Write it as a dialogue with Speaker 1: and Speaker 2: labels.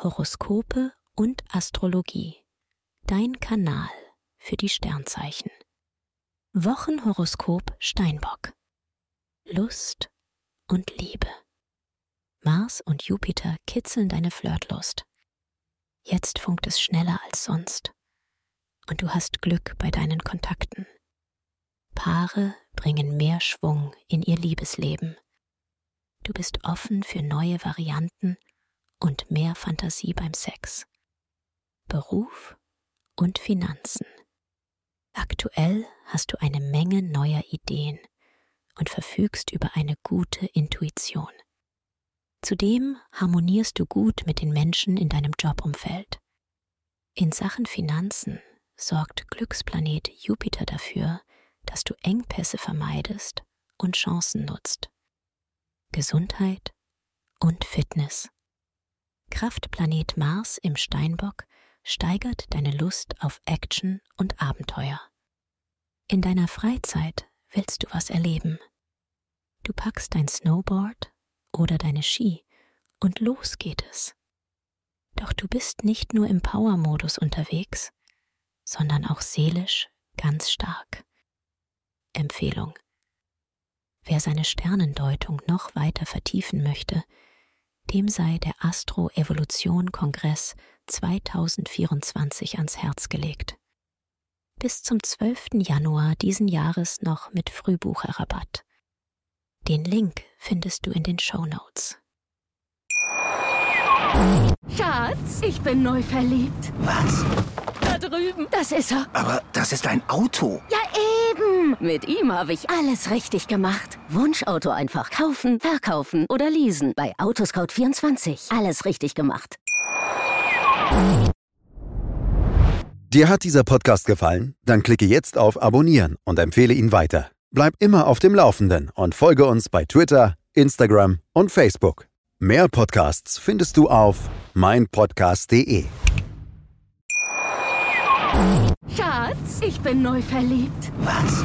Speaker 1: Horoskope und Astrologie. Dein Kanal für die Sternzeichen. Wochenhoroskop Steinbock. Lust und Liebe. Mars und Jupiter kitzeln deine Flirtlust. Jetzt funkt es schneller als sonst. Und du hast Glück bei deinen Kontakten. Paare bringen mehr Schwung in ihr Liebesleben. Du bist offen für neue Varianten und mehr Fantasie beim Sex. Beruf und Finanzen. Aktuell hast du eine Menge neuer Ideen und verfügst über eine gute Intuition. Zudem harmonierst du gut mit den Menschen in deinem Jobumfeld. In Sachen Finanzen sorgt Glücksplanet Jupiter dafür, dass du Engpässe vermeidest und Chancen nutzt. Gesundheit und Fitness. Kraftplanet Mars im Steinbock steigert deine Lust auf Action und Abenteuer. In deiner Freizeit willst du was erleben. Du packst dein Snowboard oder deine Ski und los geht es. Doch du bist nicht nur im Power-Modus unterwegs, sondern auch seelisch ganz stark. Empfehlung. Wer seine Sternendeutung noch weiter vertiefen möchte, dem sei der Astro-Evolution-Kongress 2024 ans Herz gelegt. Bis zum 12. Januar diesen Jahres noch mit Frühbucherrabatt. Den Link findest du in den Show Notes.
Speaker 2: Schatz, ich bin neu verliebt.
Speaker 3: Was?
Speaker 2: Da drüben. Das ist er.
Speaker 3: Aber das ist ein Auto.
Speaker 2: Ja, eben. Mit ihm habe ich alles richtig gemacht. Wunschauto einfach kaufen, verkaufen oder leasen. Bei Autoscout24. Alles richtig gemacht.
Speaker 4: Dir hat dieser Podcast gefallen? Dann klicke jetzt auf Abonnieren und empfehle ihn weiter. Bleib immer auf dem Laufenden und folge uns bei Twitter, Instagram und Facebook. Mehr Podcasts findest du auf meinpodcast.de.
Speaker 2: Schatz, ich bin neu verliebt.
Speaker 3: Was?